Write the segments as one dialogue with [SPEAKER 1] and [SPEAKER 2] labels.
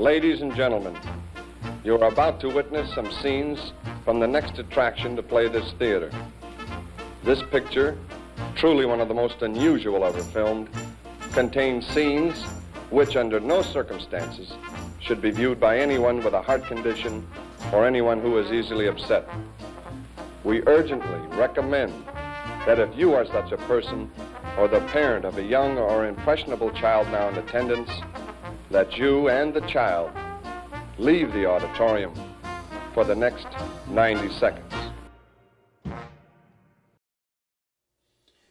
[SPEAKER 1] Ladies and gentlemen, you are about to witness some scenes from the next attraction to play this theater. This picture, truly one of the most unusual ever filmed, contains scenes which, under no circumstances, should be viewed by anyone with a heart condition or anyone who is easily upset. We urgently recommend that if you are such a person or the parent of a young or impressionable child now in attendance, that you and the child leave the auditorium for the next 90 seconds.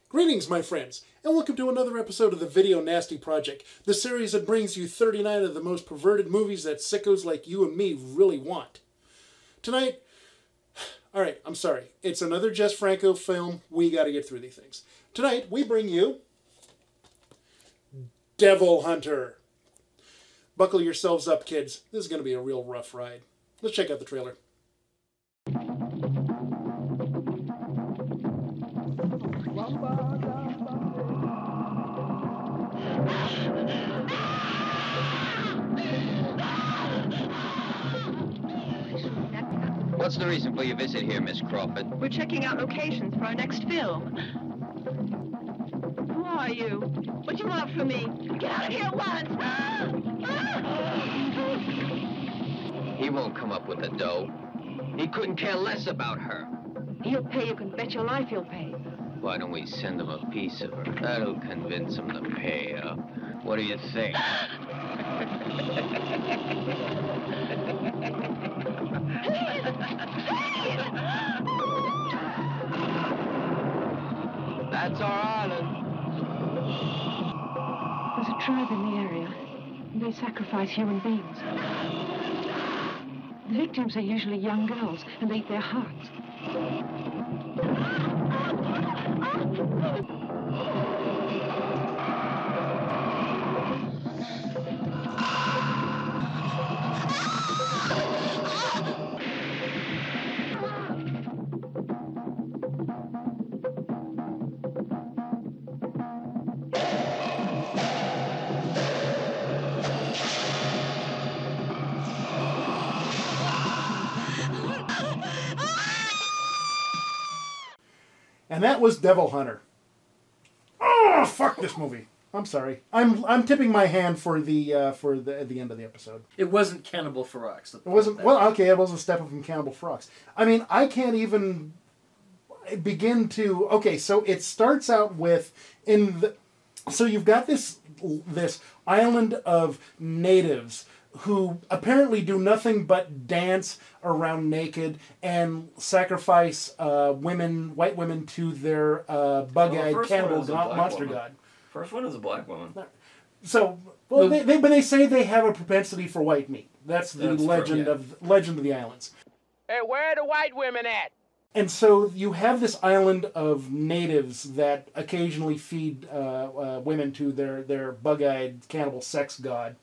[SPEAKER 2] Greetings, my friends, and welcome to another episode of the Video Nasty Project, the series that brings you 39 of the most perverted movies that sickos like you and me really want. Tonight, all right, I'm sorry, it's another Jess Franco film. We got to get through these things. Tonight, we bring you Devil Hunter. Buckle yourselves up, kids. This is going to be a real rough ride. Let's check out the trailer.
[SPEAKER 3] What's the reason for your visit here, Miss Crawford?
[SPEAKER 4] We're checking out locations for our next film. Who are you? What do you want from me? Get out of here at once! Ah!
[SPEAKER 3] He won't come up with the dough. He couldn't care less about her.
[SPEAKER 4] He'll pay. You can bet your life he'll pay.
[SPEAKER 3] Why don't we send him a piece of her? That'll convince him to pay up. What do you think? That's our island.
[SPEAKER 4] There's a tribe in the They sacrifice human beings. The victims are usually young girls, and they eat their hearts.
[SPEAKER 2] And that was Devil Hunter. Oh, fuck this movie. I'm sorry. I'm I'm tipping my hand for the uh, for the at the end of the episode.
[SPEAKER 5] It wasn't Cannibal Ferox.
[SPEAKER 2] It wasn't well. Okay, it wasn't step up from Cannibal Frogs. I mean, I can't even begin to. Okay, so it starts out with in the. So you've got this this island of natives who apparently do nothing but dance around naked and sacrifice uh, women, white women, to their uh, bug-eyed
[SPEAKER 6] first one
[SPEAKER 2] cannibal
[SPEAKER 6] is
[SPEAKER 2] go- monster
[SPEAKER 6] woman.
[SPEAKER 2] god.
[SPEAKER 6] First one is a black woman.
[SPEAKER 2] So, well, they, they, but they say they have a propensity for white meat. That's the
[SPEAKER 6] That's true,
[SPEAKER 2] legend
[SPEAKER 6] yeah.
[SPEAKER 2] of legend of the islands.
[SPEAKER 7] Hey, where are the white women at?
[SPEAKER 2] And so you have this island of natives that occasionally feed uh, uh, women to their, their bug-eyed cannibal sex god.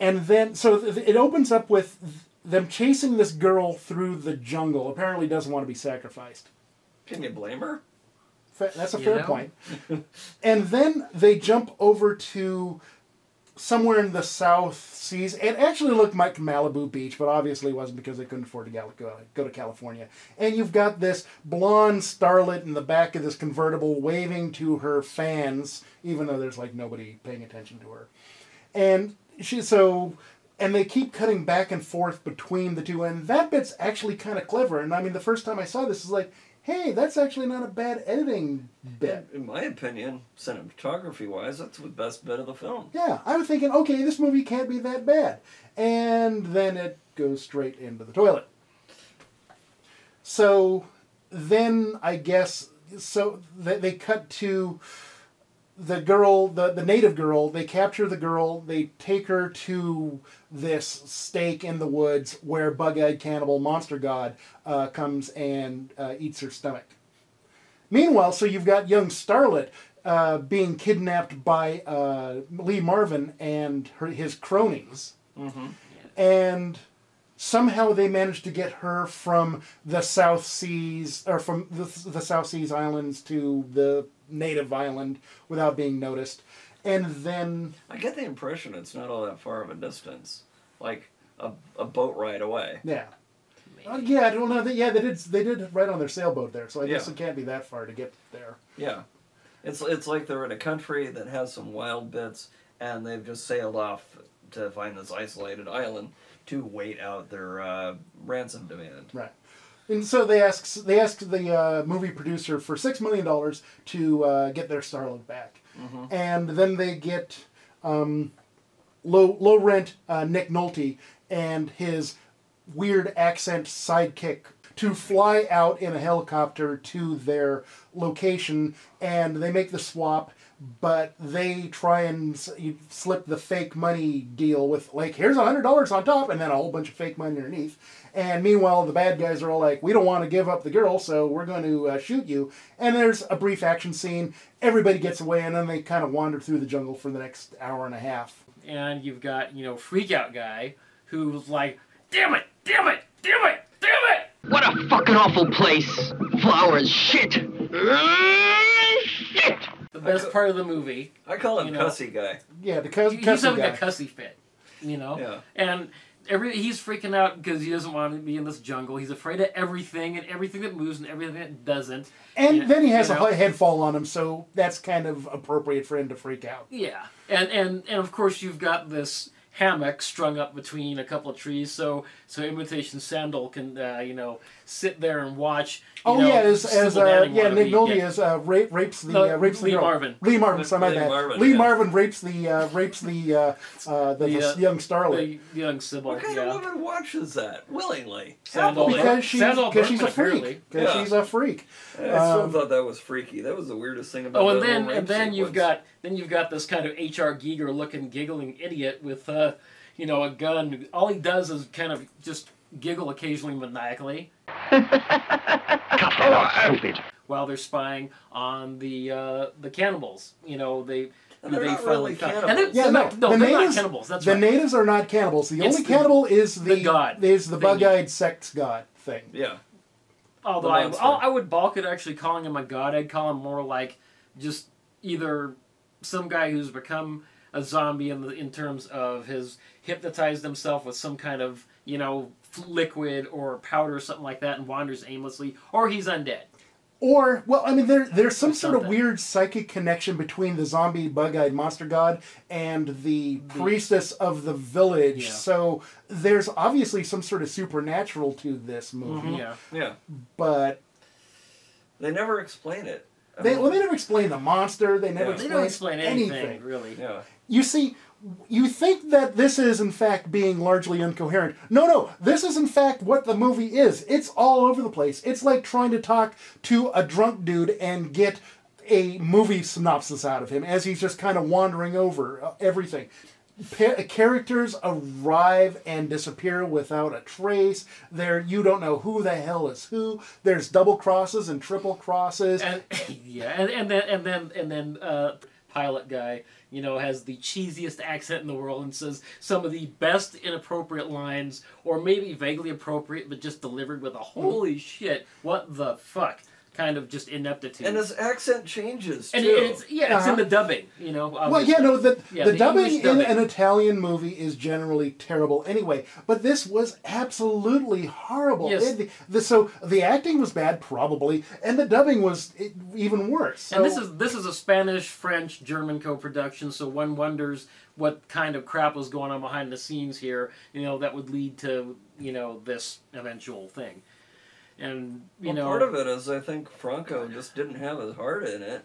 [SPEAKER 2] And then, so th- it opens up with them chasing this girl through the jungle. Apparently doesn't want to be sacrificed.
[SPEAKER 6] Can you blame her?
[SPEAKER 2] Fa- That's a
[SPEAKER 5] You
[SPEAKER 2] fair
[SPEAKER 5] know?
[SPEAKER 2] point. and then they jump over to somewhere in the South Seas. It actually looked like Malibu Beach, but obviously it wasn't because they couldn't afford to gal- go, go to California. And you've got this blonde starlet in the back of this convertible waving to her fans, even though there's like nobody paying attention to her. And she so. And they keep cutting back and forth between the two, and that bit's actually kind of clever. And I mean, the first time I saw this is like, hey, that's actually not a bad editing bit.
[SPEAKER 6] In my opinion, cinematography wise, that's the best bit of the film.
[SPEAKER 2] Yeah, I was thinking, okay, this movie can't be that bad. And then it goes straight into the toilet. So then I guess, so they, they cut to the girl, the, the native girl, they capture the girl, they take her to this stake in the woods where Bug Eyed Cannibal Monster God uh, comes and uh, eats her stomach. Meanwhile, so you've got young Starlet uh, being kidnapped by uh, Lee Marvin and her, his cronies. And somehow they managed to get her from the South Seas, or from the, the South Seas Islands to the native island without being noticed. And then,
[SPEAKER 6] I get the impression it's not all that far of a distance. like a, a boat ride away.
[SPEAKER 2] Yeah. Uh, yeah, I don't know. That, yeah, they did. They did right on their sailboat there, so I guess
[SPEAKER 6] Yeah.
[SPEAKER 2] it can't be that far to get there.
[SPEAKER 6] Yeah, it's it's like they're in a country that has some wild bits, and they've just sailed off to find this isolated island to wait out their uh, ransom demand.
[SPEAKER 2] Right. And so they ask they asked the uh, movie producer for six million dollars to uh, get their Starlet back, and then they get um, low low rent uh, Nick Nolte and his weird accent sidekick to fly out in a helicopter to their location, and they make the swap. But they try and you slip the fake money deal with like here's a hundred dollars on top, and then a whole bunch of fake money underneath. And meanwhile, the bad guys are all like, "We don't want to give up the girl, so we're going to uh, shoot you." And there's a brief action scene. Everybody gets away, and then they kind of wander through the jungle for the next hour and a half.
[SPEAKER 5] And you've got, you know, freak out guy who's like, damn it, damn it, damn it, damn it.
[SPEAKER 3] What a fucking awful place. Flowers, shit. Shit.
[SPEAKER 5] The best part of the movie.
[SPEAKER 6] I call him
[SPEAKER 5] You know.
[SPEAKER 6] Cussy guy.
[SPEAKER 2] Yeah, the cus-
[SPEAKER 5] He's having
[SPEAKER 2] guy.
[SPEAKER 5] a cussy fit, you know?
[SPEAKER 6] Yeah.
[SPEAKER 5] And every he's freaking out because he doesn't want to be in this jungle. He's afraid of everything and everything that moves and everything that doesn't.
[SPEAKER 2] and
[SPEAKER 5] Yeah,
[SPEAKER 2] then he has a
[SPEAKER 5] know?
[SPEAKER 2] head fall on him, so that's kind of appropriate for him to freak out.
[SPEAKER 5] Yeah, and and and of course you've got this hammock strung up between a couple of trees, so so imitation Sandal can uh, you know sit there and watch. you
[SPEAKER 2] Oh
[SPEAKER 5] know,
[SPEAKER 2] yeah, as, as uh, yeah, Nick Nolte
[SPEAKER 5] get-
[SPEAKER 2] is uh, rape, rapes the
[SPEAKER 5] No,
[SPEAKER 2] uh, rapes the
[SPEAKER 5] Lee
[SPEAKER 2] girl.
[SPEAKER 5] Marvin.
[SPEAKER 2] Lee Marvin, sorry, my
[SPEAKER 6] Lee
[SPEAKER 2] bad.
[SPEAKER 6] Marvin,
[SPEAKER 2] Lee
[SPEAKER 6] yeah.
[SPEAKER 2] Marvin rapes the uh, rapes the uh, uh, the,
[SPEAKER 5] The,
[SPEAKER 2] the
[SPEAKER 5] uh,
[SPEAKER 2] young starlet
[SPEAKER 5] the young Sybil.
[SPEAKER 6] What kind
[SPEAKER 5] yeah.
[SPEAKER 6] of woman watches that willingly?
[SPEAKER 5] Sandal-
[SPEAKER 6] Happily.
[SPEAKER 2] because she's
[SPEAKER 5] Sandal
[SPEAKER 2] because she's a freak. Because
[SPEAKER 6] Yeah.
[SPEAKER 2] she's a freak.
[SPEAKER 6] I still
[SPEAKER 2] Um,
[SPEAKER 6] thought that was freaky. That was the weirdest thing about.
[SPEAKER 5] Oh, and then and then you've got then you've got this kind of H.R. Giger looking giggling idiot with uh, you know a gun. All he does is kind of just giggle occasionally maniacally while they're spying on the uh, the cannibals. You know they.
[SPEAKER 6] And they're
[SPEAKER 5] they
[SPEAKER 6] not
[SPEAKER 5] finally
[SPEAKER 6] really cannibals.
[SPEAKER 5] And they're,
[SPEAKER 2] Yeah,
[SPEAKER 5] they're
[SPEAKER 2] no,
[SPEAKER 5] not, no,
[SPEAKER 2] the
[SPEAKER 5] they're
[SPEAKER 2] natives,
[SPEAKER 5] not cannibals. That's
[SPEAKER 2] the
[SPEAKER 5] right.
[SPEAKER 2] natives are not cannibals. The
[SPEAKER 5] It's
[SPEAKER 2] only
[SPEAKER 5] the-
[SPEAKER 2] cannibal is the,
[SPEAKER 5] the god
[SPEAKER 2] is the bug-eyed sex god thing.
[SPEAKER 6] Yeah.
[SPEAKER 5] Although I. I'll- I would balk at actually calling him a god. I'd call him more like just either some guy who's become a zombie in the, in terms of his hypnotized himself with some kind of you know liquid or powder or something like that and wanders aimlessly, or he's undead.
[SPEAKER 2] Or, well, I mean, there there's some sort of weird psychic connection between the zombie bug-eyed monster god and the priestess of the village.
[SPEAKER 5] Yeah.
[SPEAKER 2] So there's obviously some sort of supernatural to this mm-hmm. movie,
[SPEAKER 5] Yeah.
[SPEAKER 6] Yeah.
[SPEAKER 2] but
[SPEAKER 6] They never explain it. I
[SPEAKER 2] they
[SPEAKER 6] mean,
[SPEAKER 2] well, they never explain the monster. They never
[SPEAKER 6] Yeah.
[SPEAKER 5] They
[SPEAKER 2] explain,
[SPEAKER 5] don't explain anything, really.
[SPEAKER 6] Yeah.
[SPEAKER 2] You see, you think that this is in fact being largely incoherent. No, no, this is in fact what the movie is. It's all over the place. It's like trying to talk to a drunk dude and get a movie synopsis out of him as he's just kind of wandering over uh, everything. Pa- characters arrive and disappear without a trace. There, you don't know who the hell is who. There's double crosses and triple crosses.
[SPEAKER 5] And yeah, and, and then and then and then uh, pilot guy, you know, has the cheesiest accent in the world and says some of the best inappropriate lines, or maybe vaguely appropriate, but just delivered with a holy shit, what the fuck kind of just ineptitude.
[SPEAKER 6] And his accent changes too.
[SPEAKER 5] And it's yeah, it's
[SPEAKER 2] Uh-huh.
[SPEAKER 5] in the dubbing, you know.
[SPEAKER 2] Well, yeah, no, the,
[SPEAKER 5] Yeah,
[SPEAKER 2] the,
[SPEAKER 5] the
[SPEAKER 2] dubbing
[SPEAKER 5] English
[SPEAKER 2] in an Italian movie is generally terrible anyway, but this was absolutely horrible.
[SPEAKER 5] Yes.
[SPEAKER 2] It- the, so the acting was bad, probably, and the dubbing was even worse. So,
[SPEAKER 5] And this is this is a Spanish, French, German co-production, so one wonders what kind of crap was going on behind the scenes here. You know, that would lead to you know this eventual thing. And you
[SPEAKER 6] well,
[SPEAKER 5] know,
[SPEAKER 6] part of it is I think Franco just didn't have his heart in it,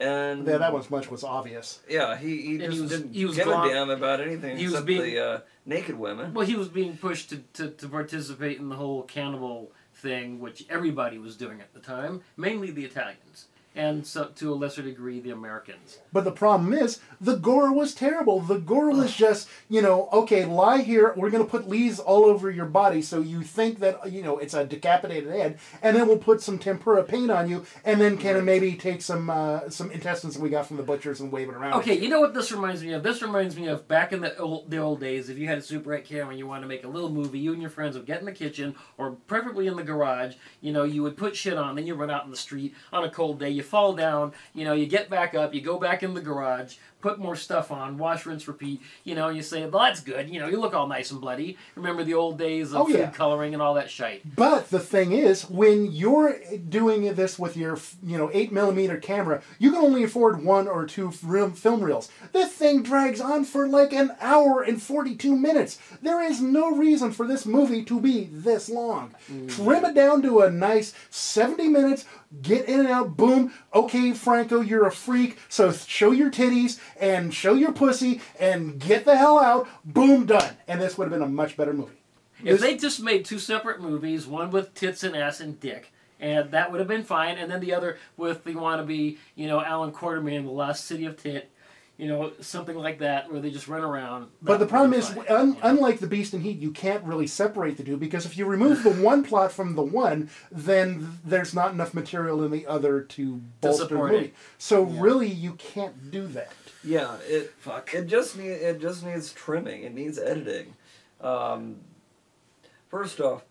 [SPEAKER 6] and
[SPEAKER 2] yeah, that was much was obvious.
[SPEAKER 6] yeah, he, he just
[SPEAKER 5] he was-
[SPEAKER 6] didn't
[SPEAKER 5] he was
[SPEAKER 6] give
[SPEAKER 5] glom-
[SPEAKER 6] a damn about anything
[SPEAKER 5] he was
[SPEAKER 6] except
[SPEAKER 5] being-
[SPEAKER 6] the uh, naked women.
[SPEAKER 5] well, he was being pushed to, to, to participate in the whole cannibal thing, which everybody was doing at the time, mainly the Italians, and so, to a lesser degree the Americans.
[SPEAKER 2] But the problem is, the gore was terrible. The gore was just, you know, okay, lie here. We're going to put leaves all over your body so you think that, you know, it's a decapitated head. And then we'll put some tempera paint on you. And then can maybe take some uh, some intestines that we got from the butchers and wave it around.
[SPEAKER 5] Okay, you know what this reminds me of? This reminds me of back in the old, the old days. If you had a Super 8 camera and you wanted to make a little movie, you and your friends would get in the kitchen or preferably in the garage. You know, you would put shit on, then you run out in the street on a cold day. You fall down. You know, you get back up. You go back in the garage. Put more stuff on, wash, rinse, repeat. You know, you say, well, that's good. You know, you look all nice and bloody. Remember the old days of
[SPEAKER 2] Oh,
[SPEAKER 5] food
[SPEAKER 2] yeah.
[SPEAKER 5] coloring and all that shite.
[SPEAKER 2] But the thing is, when you're doing this with your, you know, eight millimeter camera, you can only afford one or two film reels. This thing drags on for like an hour and forty-two minutes. There is no reason for this movie to be this long. Mm, Trim it down to a nice seventy minutes. Get in and out. Boom. Okay, Franco, you're a freak. So show your titties and show your pussy and get the hell out. Boom, done. And this would have been a much better movie.
[SPEAKER 5] If they just made two separate movies, one with tits and ass and dick, and that would have been fine, and then the other with the wannabe, you know, Allan Quatermain, The Lost City of Tit, you know, something like that, where they just run around.
[SPEAKER 2] But the problem is,
[SPEAKER 5] fine,
[SPEAKER 2] un-
[SPEAKER 5] you know.
[SPEAKER 2] unlike the Beast in Heat, you can't really separate the two because if you remove the one plot from the one, then there's not enough material in the other to bolster the movie.
[SPEAKER 5] it.
[SPEAKER 2] So really, you can't do that.
[SPEAKER 6] Yeah, it fuck. it just need it just needs trimming. It needs editing. Um, first off,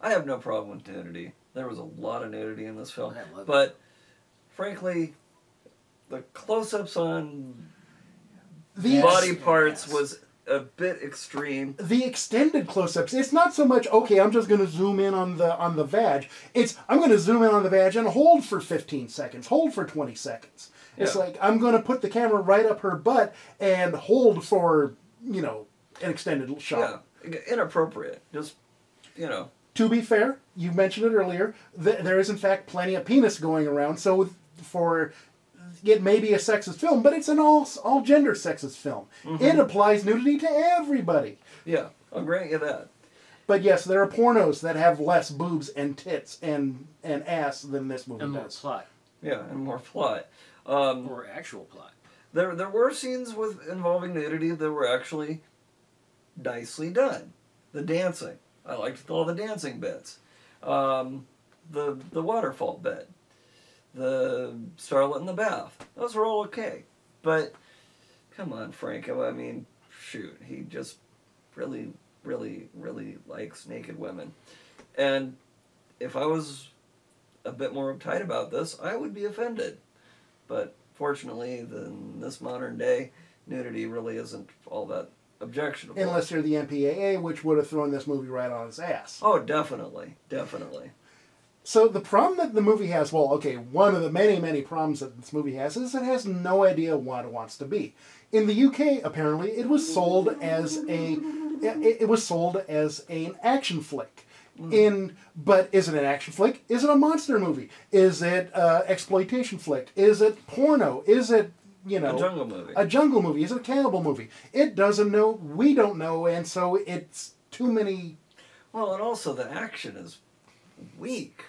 [SPEAKER 6] I have no problem with nudity. There was a lot of nudity in this film,
[SPEAKER 5] I love it.
[SPEAKER 6] but frankly, the close-ups on
[SPEAKER 2] The
[SPEAKER 6] body
[SPEAKER 2] ex-
[SPEAKER 6] parts
[SPEAKER 5] yes.
[SPEAKER 6] was a bit extreme.
[SPEAKER 2] the extended close-ups. It's not so much okay. I'm just going to zoom in on the on the vag. It's I'm going to zoom in on the vag and hold for 15 seconds, hold for 20 seconds. It's
[SPEAKER 6] Yeah.
[SPEAKER 2] like I'm going to put the camera right up her butt and hold for you know an extended shot.
[SPEAKER 6] Yeah, inappropriate. Just you know,
[SPEAKER 2] To be fair, you mentioned it earlier. Th- there is in fact plenty of penis going around. So for it may be a sexist film, but it's an all all gender sexist film. It applies nudity to everybody.
[SPEAKER 6] yeah, I'll grant you that.
[SPEAKER 2] But yes, there are pornos that have less boobs and tits and and ass than this movie
[SPEAKER 5] and more
[SPEAKER 2] does.
[SPEAKER 5] plot,
[SPEAKER 6] Yeah, and more plot. Um,
[SPEAKER 5] or actual plot.
[SPEAKER 6] There, there were scenes with involving nudity that were actually nicely done. The dancing, I liked all the dancing bits. Um, the the waterfall bit, the starlet in the bath. Those were all okay, but come on, Franco. I mean, shoot, he just really, really, really likes naked women, and if I was a bit more uptight about this, I would be offended. But fortunately, in this modern day, nudity really isn't all that objectionable.
[SPEAKER 2] Unless you're the MPAA, which would have thrown this movie right on its ass.
[SPEAKER 6] oh, definitely, definitely.
[SPEAKER 2] So the problem that the movie has, well, okay, one of the many, many problems that this movie has is it has no idea what it wants to be. In the UK, apparently, it was sold as a, it, it was sold as an action flick. In, but is it an action flick? Is it a monster movie? Is it uh, exploitation flick? Is it porno? Is it you know
[SPEAKER 6] A jungle movie.
[SPEAKER 2] A jungle movie? Is it a cannibal movie? It doesn't know. We don't know, and so it's too many
[SPEAKER 6] well, and also the action is weak.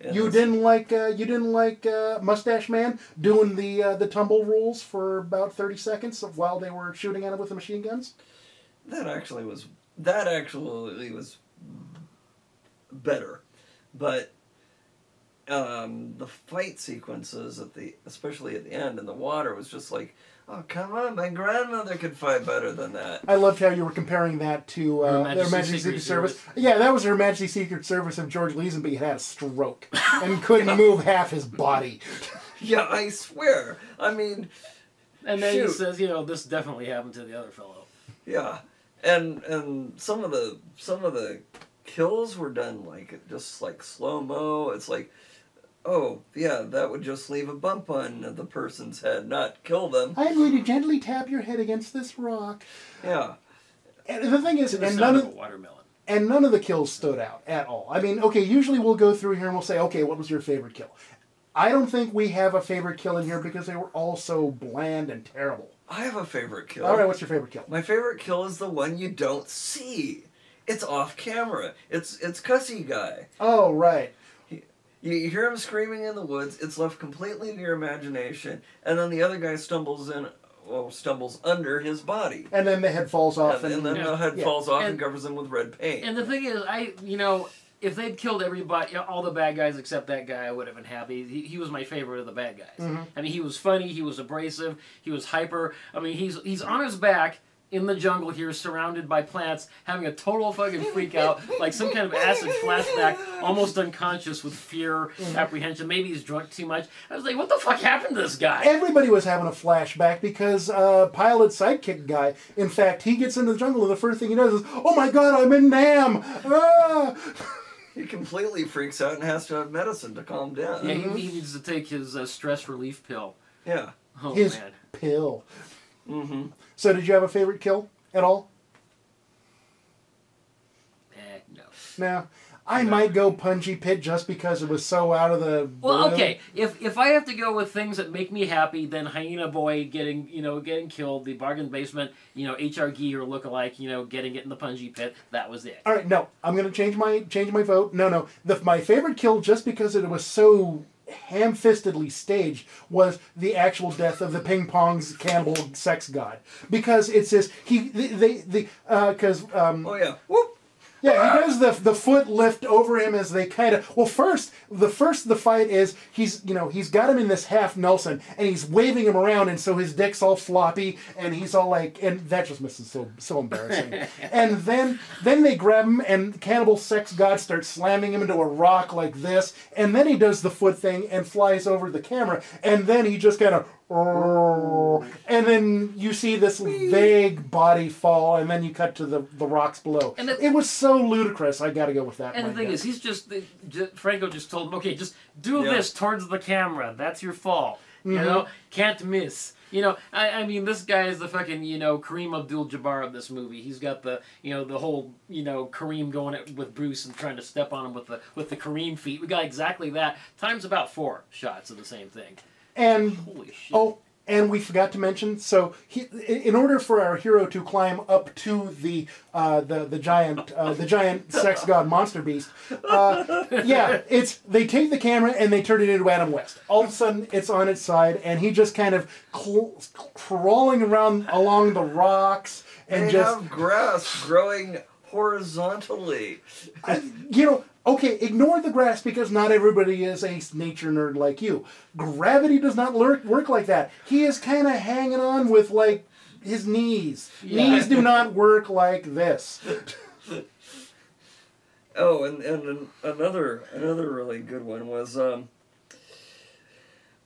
[SPEAKER 6] In
[SPEAKER 2] You didn't like uh, you didn't like uh, Mustache Man doing the uh, the tumble rules for about thirty seconds while they were shooting at him with the machine guns.
[SPEAKER 6] That actually was that actually was better, but um, the fight sequences at the especially at the end in the water was just like, oh come on, my grandmother could fight better than that.
[SPEAKER 2] I loved how you were comparing that to
[SPEAKER 5] Her
[SPEAKER 2] uh,
[SPEAKER 5] Majesty's
[SPEAKER 2] their Majesty's
[SPEAKER 5] Secret
[SPEAKER 2] Secret Service.
[SPEAKER 5] Service.
[SPEAKER 2] Yeah, that was Her Majesty's Secret Service if George Lazenby had had a stroke and couldn't move half his body.
[SPEAKER 6] Yeah, I swear. I mean,
[SPEAKER 5] And then he says, you know, this definitely happened to the other fellow.
[SPEAKER 6] yeah, and and some of the some of the kills were done like just like slow mo. It's like. Oh yeah, that would just leave a bump on the person's head, not kill them.
[SPEAKER 2] I'm going to gently tap your head against this rock.
[SPEAKER 6] Yeah,
[SPEAKER 2] And the thing is,
[SPEAKER 5] the
[SPEAKER 2] and none
[SPEAKER 5] of
[SPEAKER 2] of
[SPEAKER 5] a watermelon.
[SPEAKER 2] and none of the kills stood out at all. I mean, okay, usually we'll go through here and we'll say, okay, what was your favorite kill? I don't think we have a favorite kill in here because they were all so bland and terrible.
[SPEAKER 6] I have a favorite kill.
[SPEAKER 2] All right, what's your favorite kill?
[SPEAKER 6] My favorite kill is the one you don't see. It's off camera. It's it's cussy guy.
[SPEAKER 2] Oh, right.
[SPEAKER 6] You, you hear him screaming in the woods. It's left completely to your imagination, and then the other guy stumbles in, well, stumbles under his body,
[SPEAKER 2] And then the head falls off,
[SPEAKER 6] and,
[SPEAKER 2] and,
[SPEAKER 6] and then the head
[SPEAKER 2] yeah.
[SPEAKER 6] falls off and,
[SPEAKER 5] And-
[SPEAKER 6] covers him with red paint.
[SPEAKER 5] And the thing is, I, you know, if they'd killed everybody, all the bad guys except that guy, I would have been happy. He, he was my favorite of the bad guys.
[SPEAKER 2] Mm-hmm.
[SPEAKER 5] I mean, he was funny, he was abrasive, he was hyper. I mean, he's he's on his back in the jungle here, surrounded by plants, having a total fucking freak out, like some kind of acid flashback, almost unconscious with fear, apprehension. Maybe he's drunk too much. I was like, what the fuck happened to this guy?
[SPEAKER 2] Everybody was having a flashback because uh, pilot sidekick guy. In fact, he gets into the jungle and the first thing he does is, "Oh my God, I'm in Nam!" Ah!
[SPEAKER 6] He completely freaks out and has to have medicine to calm down.
[SPEAKER 5] Yeah, he, he needs to take his uh, stress relief pill.
[SPEAKER 6] Yeah.
[SPEAKER 5] Oh
[SPEAKER 2] His
[SPEAKER 5] man.
[SPEAKER 2] pill.
[SPEAKER 6] Mm-hmm.
[SPEAKER 2] So, did you have a favorite kill at all?
[SPEAKER 5] Eh, no.
[SPEAKER 2] No. I might go Punji Pit just because it was so out of the.
[SPEAKER 5] Well,
[SPEAKER 2] blue.
[SPEAKER 5] okay. If if I have to go with things that make me happy, then Hyena Boy getting you know getting killed, the bargain basement, you know HR Giger lookalike, you know getting it in the punji pit. That was it.
[SPEAKER 2] All right, no, I'm gonna change my change my vote. No, no, the, my favorite kill, just because it was so ham-fistedly staged, was the actual death of the ping pong's cannibal sex god. Because it says he they the because um,
[SPEAKER 6] Oh yeah. Whoop.
[SPEAKER 2] Yeah, he does the the foot lift over him as they kind of. Well, first the first the fight is he's you know he's got him in this half Nelson and he's waving him around and so his dick's all floppy and he's all like and that just misses so so embarrassing. and then then they grab him and cannibal sex god starts slamming him into a rock like this and then he does the foot thing and flies over the camera and then he just kind of. And then you see this vague body fall, and then you cut to the, the rocks below.
[SPEAKER 5] And the-
[SPEAKER 2] it was so ludicrous. I got to go with that.
[SPEAKER 5] And the thing
[SPEAKER 2] guy.
[SPEAKER 5] is, he's just the- j- Franco just told him, okay, just do
[SPEAKER 6] Yeah.
[SPEAKER 5] this towards the camera. That's your fall. You
[SPEAKER 2] Mm-hmm.
[SPEAKER 5] know, can't miss. You know, I, I mean, this guy is the fucking you know Kareem Abdul-Jabbar of this movie. He's got the you know the whole you know Kareem going at, with Bruce and trying to step on him with the with the Kareem feet. We got exactly that times about four shots of the same thing.
[SPEAKER 2] And
[SPEAKER 5] Holy shit!
[SPEAKER 2] oh, and we forgot to mention. So, he, in order for our hero to climb up to the uh, the the giant uh, the giant sex god monster beast, uh, yeah, it's they take the camera and they turn it into Adam West. All of a sudden, it's on its side, and he just kind of cl- crawling around along the rocks and
[SPEAKER 6] They
[SPEAKER 2] just
[SPEAKER 6] have grass growing horizontally.
[SPEAKER 2] you know, okay, ignore the grass because not everybody is a nature nerd like you. Gravity does not lurk, work like that. He is kind of hanging on with like his knees.
[SPEAKER 5] Yeah.
[SPEAKER 2] Knees do not work like this.
[SPEAKER 6] Oh, and, and another another really good one was um,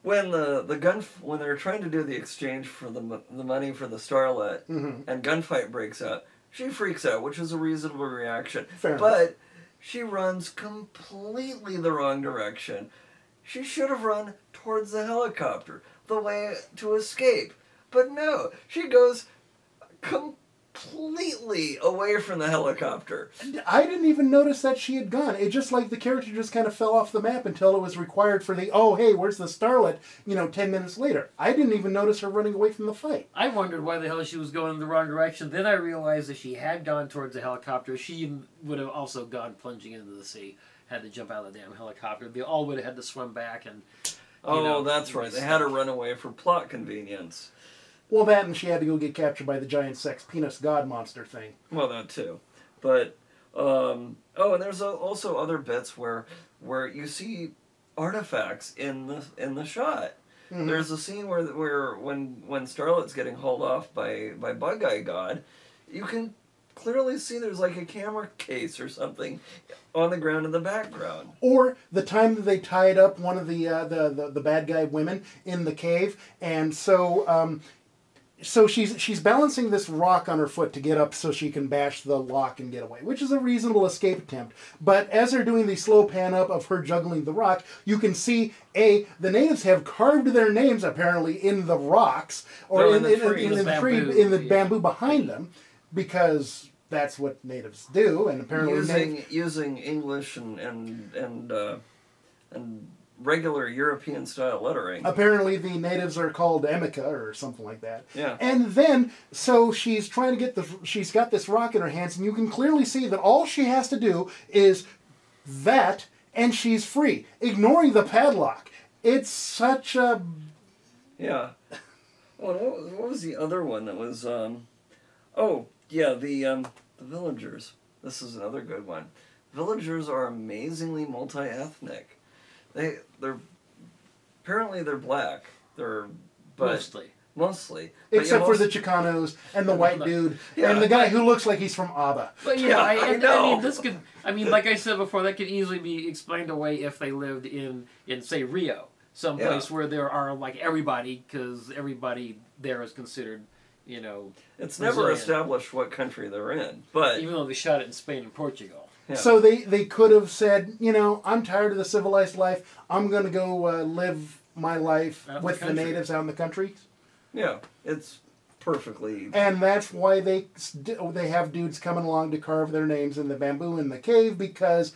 [SPEAKER 6] when the the gun when they're trying to do the exchange for the the money for the starlet and gunfight breaks out. She freaks out, which is a reasonable reaction.
[SPEAKER 2] Fair enough.
[SPEAKER 6] She runs completely the wrong direction. She should have run towards the helicopter, the way to escape. But no, she goes completely away from the helicopter.
[SPEAKER 2] I didn't even notice that she had gone. It just like the character just kind of fell off the map until it was required for the oh hey where's the starlet you know ten minutes later. I didn't even notice her running away from the fight.
[SPEAKER 5] I wondered why the hell she was going in the wrong direction. Then I realized if she had gone towards the helicopter, she would have also gone plunging into the sea. Had to jump out of the damn helicopter. They all would have had to swim back and.
[SPEAKER 6] Oh,
[SPEAKER 5] know,
[SPEAKER 6] that's right. They had to run away for plot convenience.
[SPEAKER 2] Well, that and she had to go get captured by the giant sex penis god monster thing.
[SPEAKER 6] Well, that too. But um, oh, and there's also other bits where where you see artifacts in the in the shot. There's a scene where where when when Starlet's getting hauled off by by Bug Eye God, you can clearly see there's like a camera case or something on the ground in the background.
[SPEAKER 2] Or the time that they tied up one of the uh, the, the the bad guy women in the cave, and so um, so she's she's balancing this rock on her foot to get up so she can bash the lock and get away, which is a reasonable escape attempt. But as they're doing the slow pan up of her juggling the rock, you can see a the natives have carved their names apparently in the rocks or in,
[SPEAKER 6] in the
[SPEAKER 2] in,
[SPEAKER 6] tree.
[SPEAKER 2] in,
[SPEAKER 5] The
[SPEAKER 2] in the tree
[SPEAKER 5] bamboo,
[SPEAKER 2] in the
[SPEAKER 5] yeah.
[SPEAKER 2] bamboo behind them because that's what natives do, and apparently
[SPEAKER 6] using
[SPEAKER 2] native-
[SPEAKER 6] using English and and and uh, and regular European style lettering.
[SPEAKER 2] apparently the natives are called Emika or something like that.
[SPEAKER 6] Yeah.
[SPEAKER 2] And then so she's trying to get the she's got this rock in her hands and you can clearly see that all she has to do is that and she's free, ignoring the padlock. It's such a
[SPEAKER 6] Yeah. What, what was the other one that was? Um, oh, yeah, the um, the villagers. This is another good one. Villagers are amazingly multi-ethnic. They they're apparently they're black. They're but
[SPEAKER 5] Mostly.
[SPEAKER 6] mostly. But you
[SPEAKER 2] Except for the Chicanos and the white dude
[SPEAKER 6] Yeah.
[SPEAKER 2] and the guy who looks like he's from ABBA.
[SPEAKER 5] But you
[SPEAKER 6] Yeah,
[SPEAKER 5] I,
[SPEAKER 6] I
[SPEAKER 5] and, I
[SPEAKER 6] know.
[SPEAKER 5] mean, this could. I mean, like I said before, that could easily be explained away if they lived in, in say Rio, someplace
[SPEAKER 6] Yeah.
[SPEAKER 5] where there are like everybody, because everybody there is considered, you know,
[SPEAKER 6] It's never
[SPEAKER 5] Brazilian.
[SPEAKER 6] established what country they're in, but
[SPEAKER 5] even though they shot it in Spain and Portugal.
[SPEAKER 6] Yeah.
[SPEAKER 2] So they, they could have said, you know, I'm tired of the civilized life. I'm going to go uh, live my life
[SPEAKER 5] Out in the
[SPEAKER 2] with the, natives out in the country.
[SPEAKER 6] yeah, it's perfectly.
[SPEAKER 2] And that's why they they have dudes coming along to carve their names in the bamboo in the cave because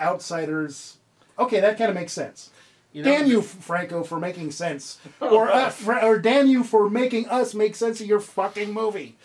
[SPEAKER 2] outsiders. Okay, that kind of makes sense.
[SPEAKER 5] You know,
[SPEAKER 2] damn you, Franco, for making sense, or uh, Fra- or damn you for making us make sense of your fucking movie.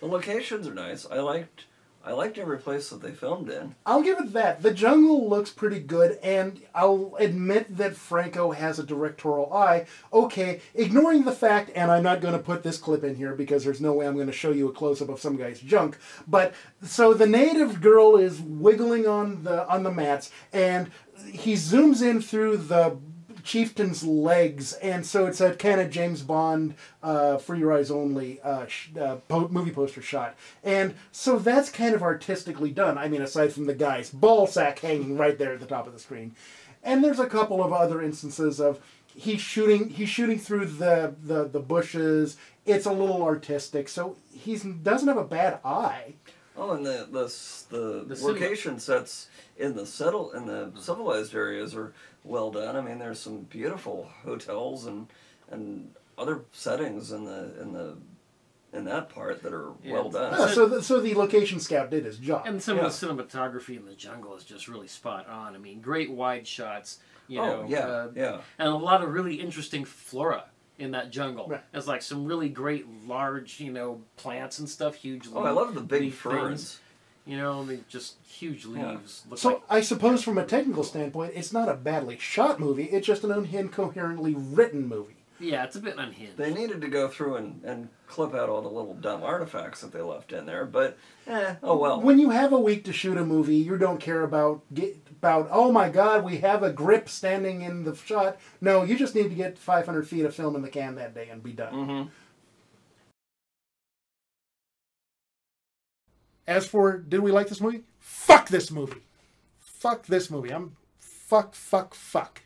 [SPEAKER 6] The locations are nice. I liked. I liked every place that they filmed in.
[SPEAKER 2] I'll give it that. The jungle looks pretty good, and I'll admit that Franco has a directorial eye. Okay, ignoring the fact, and I'm not going to put this clip in here because there's no way I'm going to show you a close up of some guy's junk. But so the native girl is wiggling on the on the mats, and he zooms in through the chieftain's legs, and so it's a kind of James Bond, uh, for your eyes only uh, sh- uh, po- movie poster shot, and so that's kind of artistically done. I mean, aside from the guy's ball sack hanging right there at the top of the screen, and there's a couple of other instances of he's shooting he's shooting through the the, the bushes. It's a little artistic, so he doesn't have a bad eye.
[SPEAKER 6] Oh, and the the the,
[SPEAKER 5] The
[SPEAKER 6] location sets in the settle in the civilized areas are well done. I mean, there's some beautiful hotels and and other settings in the in the in that part that are
[SPEAKER 5] Yeah,
[SPEAKER 6] well done.
[SPEAKER 2] Yeah, so the, so the location scout did his job.
[SPEAKER 5] And some
[SPEAKER 6] Yeah.
[SPEAKER 5] of the cinematography in the jungle is just really spot on. I mean, great wide shots, you
[SPEAKER 6] oh
[SPEAKER 5] know,
[SPEAKER 6] yeah,
[SPEAKER 5] uh,
[SPEAKER 6] yeah.
[SPEAKER 5] and a lot of really interesting flora in that jungle.
[SPEAKER 2] Right.
[SPEAKER 5] There's like some really great large, you know, plants and stuff, huge.
[SPEAKER 6] Oh, I love the big ferns.
[SPEAKER 5] things. You know, they just huge leaves. Look
[SPEAKER 2] So
[SPEAKER 5] like
[SPEAKER 2] I suppose from a technical standpoint, it's not a badly shot movie. It's just an incoherently written movie.
[SPEAKER 5] yeah, it's a bit unhinged.
[SPEAKER 6] They needed to go through and, and clip out all the little dumb artifacts that they left in there, but eh, oh well.
[SPEAKER 2] When you have a week to shoot a movie, you don't care about get about oh my god, we have a grip standing in the shot. No, you just need to get 500 feet of film in the can that day and be done.
[SPEAKER 6] hmm
[SPEAKER 2] As for did we like this movie? Fuck this movie. Fuck this movie. I'm fuck fuck fuck.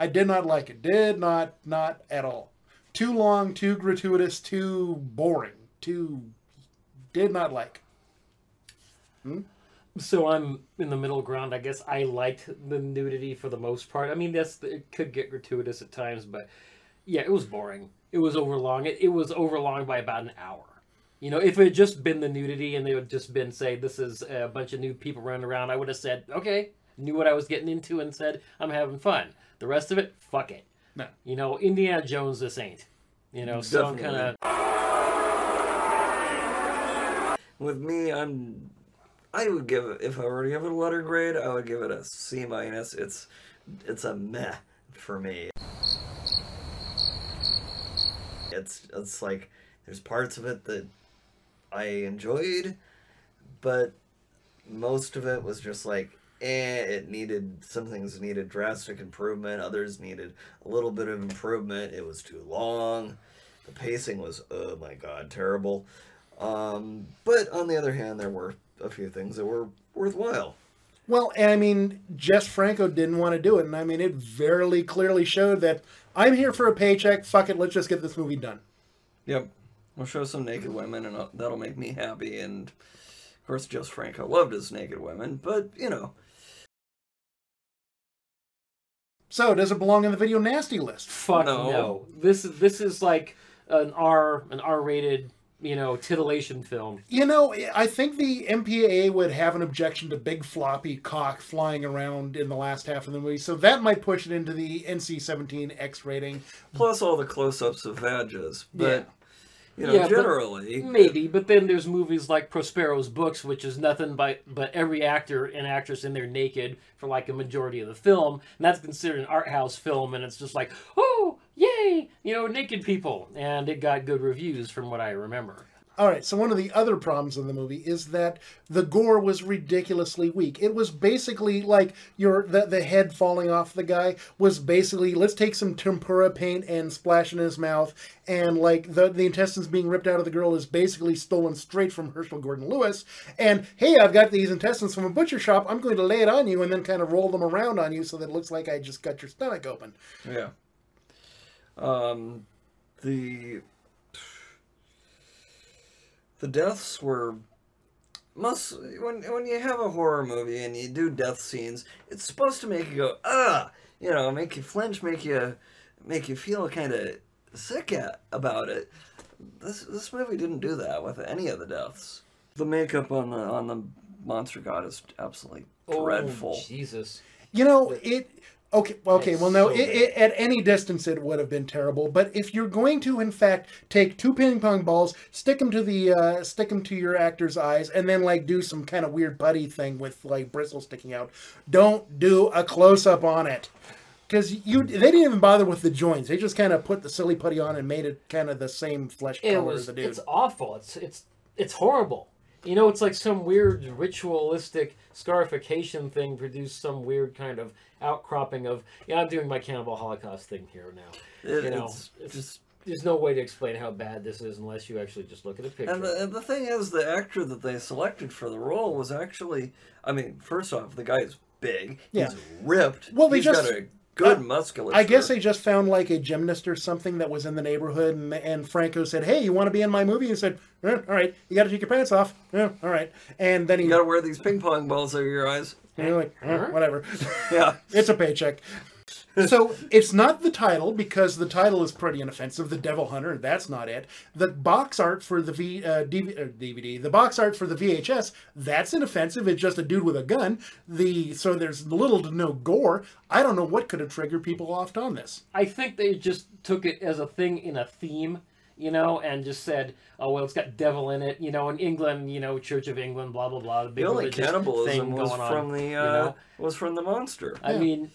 [SPEAKER 2] I did not like it. Did not not at all. Too long, too gratuitous, too boring. Too did not like. Hmm?
[SPEAKER 5] So I'm in the middle ground. I guess I liked the nudity for the most part. I mean, that's it could get gratuitous at times, but yeah, it was boring. It was overlong. It, it was overlong by about an hour. You know, if it had just been the nudity and they had just been say this is a bunch of nude people running around, I would have said okay, knew what I was getting into and said I'm having fun. The rest of it, fuck it.
[SPEAKER 2] No.
[SPEAKER 5] You know, Indiana Jones, this ain't. You know, so I'm kind of
[SPEAKER 6] With me, I'm. I would give it if I were to give it a letter grade. I would give it a C minus. It's it's a meh for me. It's it's like there's parts of it that I enjoyed, but most of it was just like eh. It needed some things needed drastic improvement. Others needed a little bit of improvement. It was too long. The pacing was oh my god terrible. Um, but on the other hand, there were a few things that were worthwhile.
[SPEAKER 2] Well, and I mean, Jess Franco didn't want to do it, and I mean, it very clearly showed that I'm here for a paycheck. Fuck it, let's just get this movie done.
[SPEAKER 6] Yep. We'll show some naked women, and uh, that'll make me happy. And of course, Jess Franco loved his naked women, but you know,
[SPEAKER 2] So, does it belong in the video nasty list?
[SPEAKER 5] Fuck
[SPEAKER 6] No.
[SPEAKER 5] no. This this is like an R an R rated you know titillation film.
[SPEAKER 2] You know, I think the MPAA would have an objection to big floppy cock flying around in the last half of the movie, so that might push it into the NC-17 X rating.
[SPEAKER 6] plus all the close-ups of vaginas, But you know,
[SPEAKER 5] Yeah, but
[SPEAKER 6] generally,
[SPEAKER 5] Maybe, but then there's movies like Prospero's Books, which is nothing but but every actor and actress in there naked for like a majority of the film, and that's considered an art house film, and it's just like, oh, yay, you know, naked people, and it got good reviews from what I remember.
[SPEAKER 2] All right, so one of the other problems in the movie is that the gore was ridiculously weak. It was basically like your the, the head falling off the guy was basically let's take some tempera paint and splash in his mouth, and like the the intestines being ripped out of the girl is basically stolen straight from Herschell Gordon Lewis. And hey, I've got these intestines from a butcher shop. I'm going to lay it on you and then kind of roll them around on you so that it looks like I just cut your stomach open.
[SPEAKER 6] Yeah. Um, the the deaths were most when when you have a horror movie and you do death scenes, it's supposed to make you go ah, you know, make you flinch, make you make you feel kind of sick at, about it. This this movie didn't do that with any of the deaths. The makeup on the on the monster god is absolutely dreadful.
[SPEAKER 5] Oh, Jesus.
[SPEAKER 2] You know, it. Okay, okay.
[SPEAKER 5] It's
[SPEAKER 2] Well, no.
[SPEAKER 5] so
[SPEAKER 2] It, it, at any distance, it would have been terrible. But if you're going to, in fact, take two ping pong balls, stick them to the, uh, stick them to your actor's eyes, and then like do some kind of weird putty thing with like bristles sticking out, don't do a close up on it. Because you, they didn't even bother with the joints. They just kind of put the silly putty on and made it kind of the same flesh
[SPEAKER 5] It
[SPEAKER 2] color
[SPEAKER 5] was.
[SPEAKER 2] as the dude.
[SPEAKER 5] It's awful. It's it's it's horrible. You know, it's like some weird ritualistic scarification thing produced some weird kind of outcropping of. Yeah, I'm doing my cannibal holocaust thing here now.
[SPEAKER 6] It-
[SPEAKER 5] you know,
[SPEAKER 6] it's
[SPEAKER 5] it's
[SPEAKER 6] just
[SPEAKER 5] there's no way to explain how bad this is unless you actually just look at a picture.
[SPEAKER 6] And the, and the thing is, the actor that they selected for the role was actually, I mean, first off, the guy is big.
[SPEAKER 2] Yeah.
[SPEAKER 6] He's ripped.
[SPEAKER 2] Well, they
[SPEAKER 6] He's
[SPEAKER 2] just-
[SPEAKER 6] got a good
[SPEAKER 2] uh,
[SPEAKER 6] musculature.
[SPEAKER 2] I guess they just found like a gymnast or something that was in the neighborhood, and, and Franco said, "Hey, you want to be in my movie?" And he said, eh, "All right, you got to take your pants off." Eh, all right, and then he,
[SPEAKER 6] You gotta wear these ping pong balls over your eyes.
[SPEAKER 2] and you're like, eh, whatever,
[SPEAKER 6] Yeah.
[SPEAKER 2] it's a paycheck. So it's not the title because the title is pretty inoffensive. The Devil Hunter, that's not it. The box art for the v, uh, DV, uh, DVD, the box art for the VHS, that's inoffensive. It's just a dude with a gun. The so there's little to no gore. I don't know what could have triggered people off on this.
[SPEAKER 5] I think they just took it as a thing in a theme, you know, and just said, "Oh well, it's got devil in it," you know. In England, you know, Church of England, blah blah blah. The big
[SPEAKER 6] The only cannibalism
[SPEAKER 5] thing
[SPEAKER 6] was
[SPEAKER 5] going
[SPEAKER 6] from
[SPEAKER 5] on,
[SPEAKER 6] the
[SPEAKER 5] you
[SPEAKER 6] uh,
[SPEAKER 5] know?
[SPEAKER 6] was from the monster.
[SPEAKER 5] I
[SPEAKER 2] Yeah.
[SPEAKER 5] mean,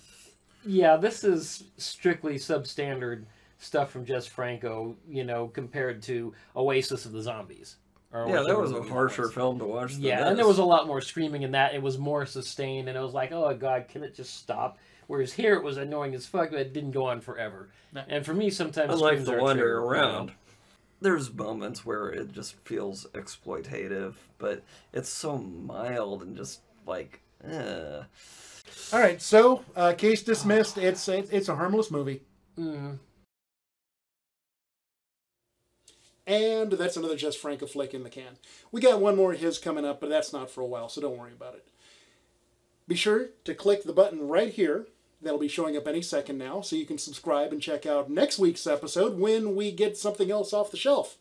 [SPEAKER 5] yeah, this is strictly substandard stuff from Jess Franco, you know, compared to Oasis of the Zombies. Or
[SPEAKER 6] yeah, that was a harsher
[SPEAKER 5] was.
[SPEAKER 6] film to watch. Than
[SPEAKER 5] Yeah, and there was a lot more screaming in that. It was more sustained, and it was like, oh god, can it just stop? Whereas here it was annoying as fuck, but it didn't go on forever. And for me, sometimes
[SPEAKER 6] Unlike
[SPEAKER 5] screams
[SPEAKER 6] the
[SPEAKER 5] are a
[SPEAKER 6] wander
[SPEAKER 5] trigger, you
[SPEAKER 6] around. There's moments where it just feels exploitative, but it's so mild and just like, eh.
[SPEAKER 2] All right, so uh, case dismissed. It's it's it's a harmless movie,
[SPEAKER 5] Mm.
[SPEAKER 2] and that's another Jess Franco flick in the can. We got one more of his coming up, but that's not for a while, so don't worry about it. Be sure to click the button right here. That'll be showing up any second now, so you can subscribe and check out next week's episode when we get something else off the shelf.